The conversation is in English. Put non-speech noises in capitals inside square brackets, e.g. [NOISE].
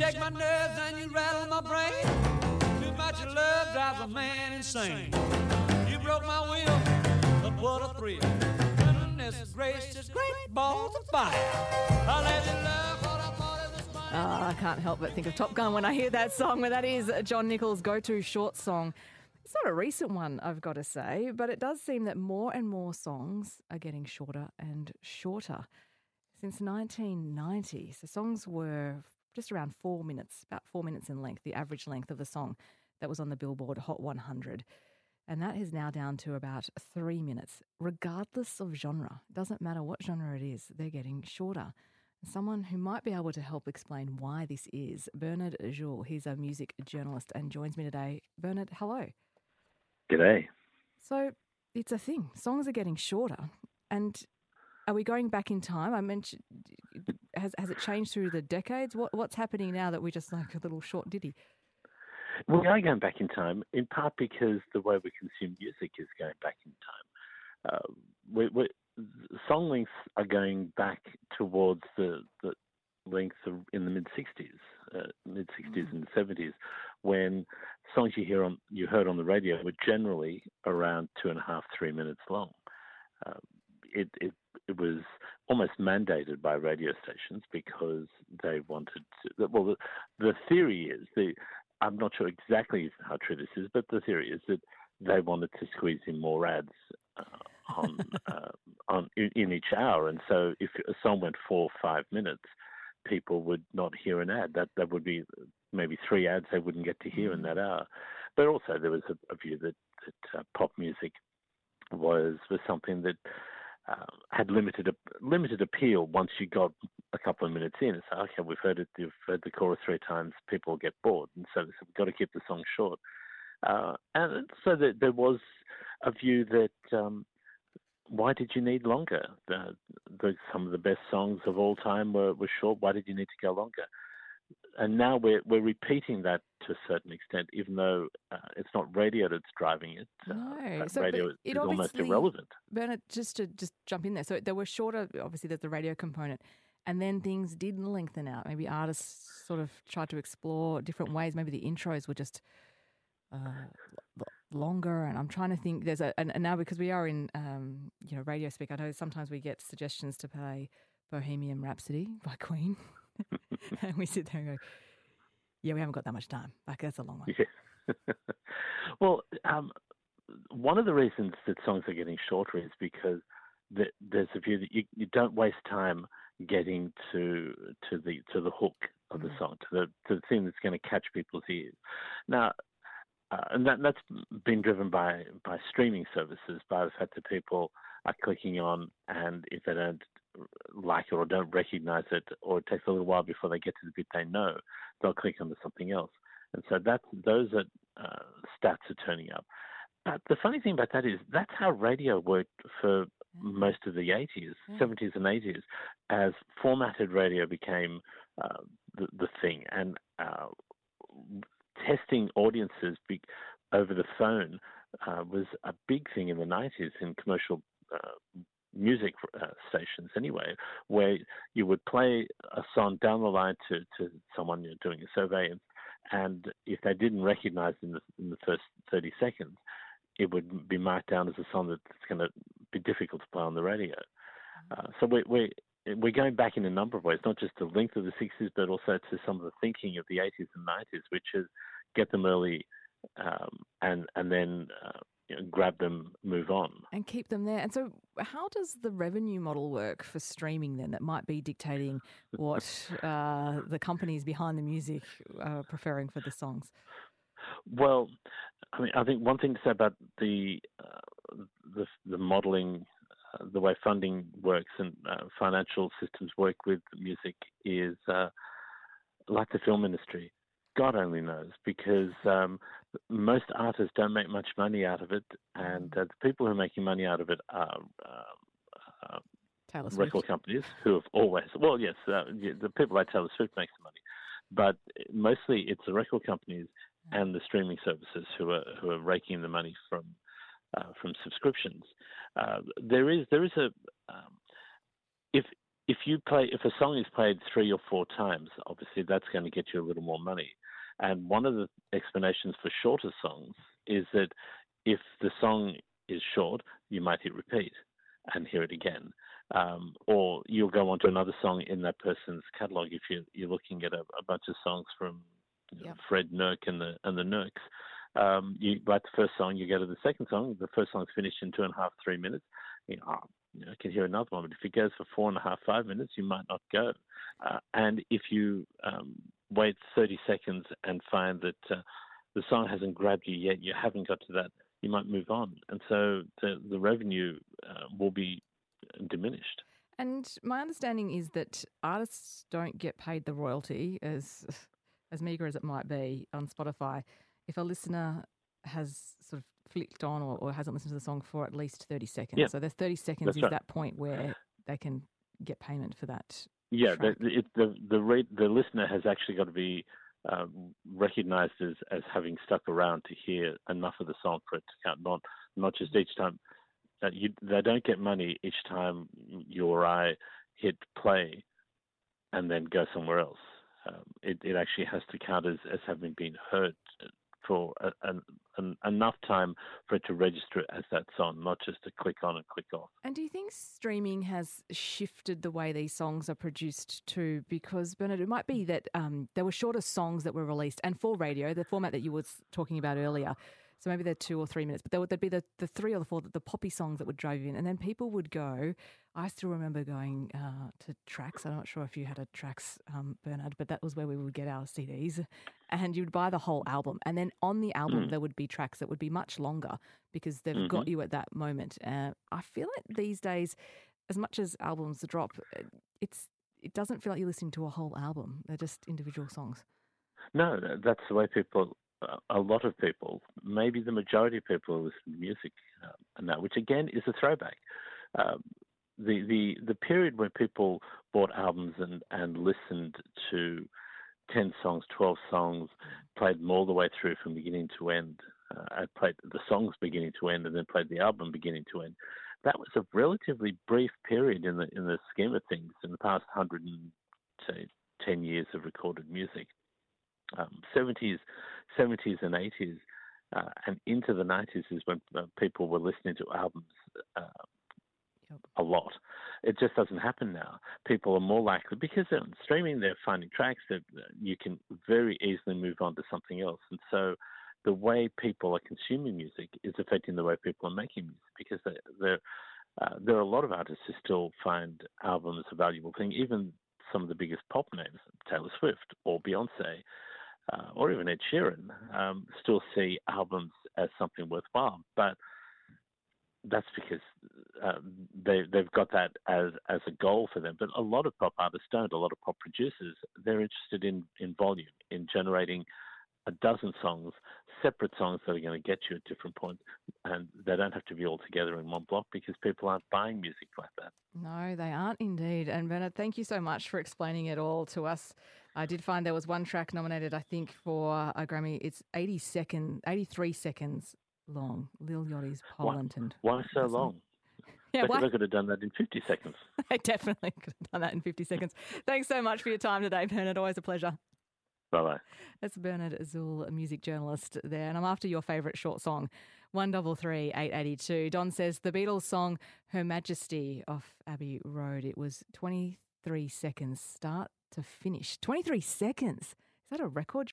shake my nerves and you rattle my brain. Too much love drives a man insane. You broke my will, but what a thrill. Goodness gracious, great balls of fire. I let love. Oh, I can't help but think of Top Gun when I hear that song. But that is John Nichols' go-to short song. It's not a recent one, I've got to say, but it does seem that more and more songs are getting shorter and shorter. Since 1990, so songs were just around four minutes, about four minutes in length, the average length of a song that was on the Billboard Hot 100. And that is now down to about three minutes, regardless of genre. It doesn't matter what genre it is, they're getting shorter. Someone who might be able to help explain why this is, Bernard Zuel. He's a music journalist and joins me today. Bernard, hello. G'day. So it's a thing. Songs are getting shorter. And are we going back in time? I mentioned, has, has it changed through the decades? What, what's happening now that we just like a little short ditty? We are going back in time, in part because the way we consume music is going back in time. Uh, we, we, song lengths are going back towards the, the lengths of, in the mid 60s, uh, mid 60s and 70s, when songs you hear on you heard on the radio were generally around two and a half, three minutes long. Uh, it, it it was almost mandated by radio stations because they wanted to. Well, the, the theory is the I'm not sure exactly how true this is, but the theory is that they wanted to squeeze in more ads uh, on [LAUGHS] uh, on in, in, each hour, and so if a song went four or five minutes, people would not hear an ad. That that would be maybe three ads they wouldn't get to hear in that hour. But also there was a, a view that that uh, pop music was was something that uh, had limited limited appeal once you got a couple of minutes in. It's like, okay, we've heard it, you've heard the chorus three times, people get bored, and so we've got to keep the song short. Uh, and so that there was a view that um, why did you need longer? The, the, some of the best songs of all time were, were short. Why did you need to go longer? And now we're we're repeating that to a certain extent, even though uh, it's not radio that's driving it. Uh, no, so, radio is, almost irrelevant. Bernard, just to just jump in there. So there were shorter. Obviously, there's the radio component, and then things did lengthen out. Maybe artists sort of tried to explore different ways. Maybe the intros were just uh, longer. And I'm trying to think. There's a and, and now because we are in um, you know radio speak. I know sometimes we get suggestions to play Bohemian Rhapsody by Queen, [LAUGHS] and we sit there and go, "Yeah, we haven't got that much time. Like that's a long one." Yeah. [LAUGHS] well, um, one of the reasons that songs are getting shorter is because the, there's a view that you, you don't waste time getting to to the to the hook of the mm. song, to the to the thing that's going to catch people's ears. Now, uh, and that, that's been driven by, by streaming services, by the fact that people are clicking on, and if they don't like it or don't recognize it, or it takes a little while before they get to the bit they know, they'll click onto something else. And so that those are, uh, stats are turning up. But the funny thing about that is that's how radio worked for most of the 80s, yeah. 70s, and 80s, as formatted radio became uh, the, the thing. And uh, testing audiences be, over the phone uh, was a big thing in the 90s in commercial uh, music uh, stations anyway, where you would play a song down the line to, to someone you're doing a survey, and, and if they didn't recognize in the, in the first 30 seconds, it would be marked down as a song that's going to be difficult to play on the radio. Uh, so we, we, we're going back in a number of ways, not just the length of the 60s, but also to some of the thinking of the 80s and 90s, which is get them early um, and and then uh, you know, grab them, move on, and keep them there. And so, how does the revenue model work for streaming then? That might be dictating what [LAUGHS] uh, the companies behind the music are preferring for the songs. Well, I mean, I think one thing to say about the uh, the, the modelling uh, the way funding works and uh, financial systems work with music is uh, like the film industry. God only knows because um, most artists don't make much money out of it, and uh, the people who are making money out of it are. Uh, record companies who have always well yes the people like Taylor Swift makes the money but mostly it's the record companies and the streaming services who are who are raking the money from uh, from subscriptions. Uh, there is there is a um, if if you play if a song is played three or four times, obviously that's going to get you a little more money. And one of the explanations for shorter songs is that if the song is short, you might hit repeat and hear it again. Um, or you'll go on to another song in that person's catalog if you're, you're looking at a, a bunch of songs from you know, Fred Nurk and the and the Nurks. Um, you write the first song, you go to the second song. The first song's finished in two and a half, three minutes. You know, oh, I can hear another one. But if it goes for four and a half, five minutes, you might not go. Uh, and if you um, wait 30 seconds and find that uh, the song hasn't grabbed you yet, you haven't got to that, you might move on. And so the, the revenue uh, will be diminished. And my understanding is that artists don't get paid the royalty, as as meager as it might be, on Spotify. If a listener has sort of flicked on or, or hasn't listened to the song for at least 30 seconds. Yeah. So the 30 seconds That's is right. that point where they can get payment for that. Yeah, the the, it, the the rate the listener has actually got to be um, recognised as as having stuck around to hear enough of the song for it to count. Not not just each time. Uh, you, they don't get money each time you or I hit play and then go somewhere else. Um, it, it actually has to count as, as having been heard for a, an, enough time for it to register as that song, not just to click on and click off. And do you think streaming has shifted the way these songs are produced too? Because Bernard, it might be that um, there were shorter songs that were released, and for radio, the format that you were talking about earlier. So maybe they're two or three minutes, but there would there'd be the, the three or the four, the poppy songs that would drive you in, and then people would go. I still remember going uh, to tracks. I'm not sure if you had a tracks, um, Bernard, but that was where we would get our CDs, and you'd buy the whole album, and then on the album Mm. there would be tracks that would be much longer because they've got you at that moment. Uh, I feel like these days, as much as albums drop, uh, it's it doesn't feel like you're listening to a whole album. They're just individual songs. No, that's the way people, a lot of people, maybe the majority of people listen to music uh, now, which again is a throwback. Um, the, the, the period when people bought albums and, and listened to 10 songs, 12 songs, played them all the way through from beginning to end. Uh, I played the songs beginning to end and then played the album beginning to end. That was a relatively brief period in the in the scheme of things in the past hundred and ten years of recorded music um, 70s, 70s and 80s, uh, and into the 90s is when uh, people were listening to albums uh, Yep. a lot. It just doesn't happen now. People are more likely because they're streaming, they're finding tracks that you can very easily move on to something else, and so. The way people are consuming music is affecting the way people are making music because they, they're, uh, there are a lot of artists who still find albums a valuable thing. Even some of the biggest pop names, Taylor Swift or Beyonce, uh, or even Ed Sheeran, um, still see albums as something worthwhile. But that's because uh, they they've got that as as a goal for them. But a lot of pop artists don't. A lot of pop producers they're interested in in volume, in generating a dozen songs, separate songs that are going to get you at different points, and they don't have to be all together in one block because people aren't buying music like that. No, they aren't indeed. And Bernard, thank you so much for explaining it all to us. I did find there was one track nominated, I think, for a Grammy. It's 80 second, 83 seconds long. Lil Yachty's Why- Poland. Why so long? [LAUGHS] Yeah, they, why? they could have done that in 50 seconds. [LAUGHS] I definitely could have done that in 50 seconds. Thanks so much for your time today, Bernard. Always a pleasure. Bye bye. That's Bernard Zuel, a music journalist there. And I'm after your favourite short song, 133 882. Don says the Beatles song Her Majesty off Abbey Road. It was 23 seconds start to finish. 23 seconds. Is that a record?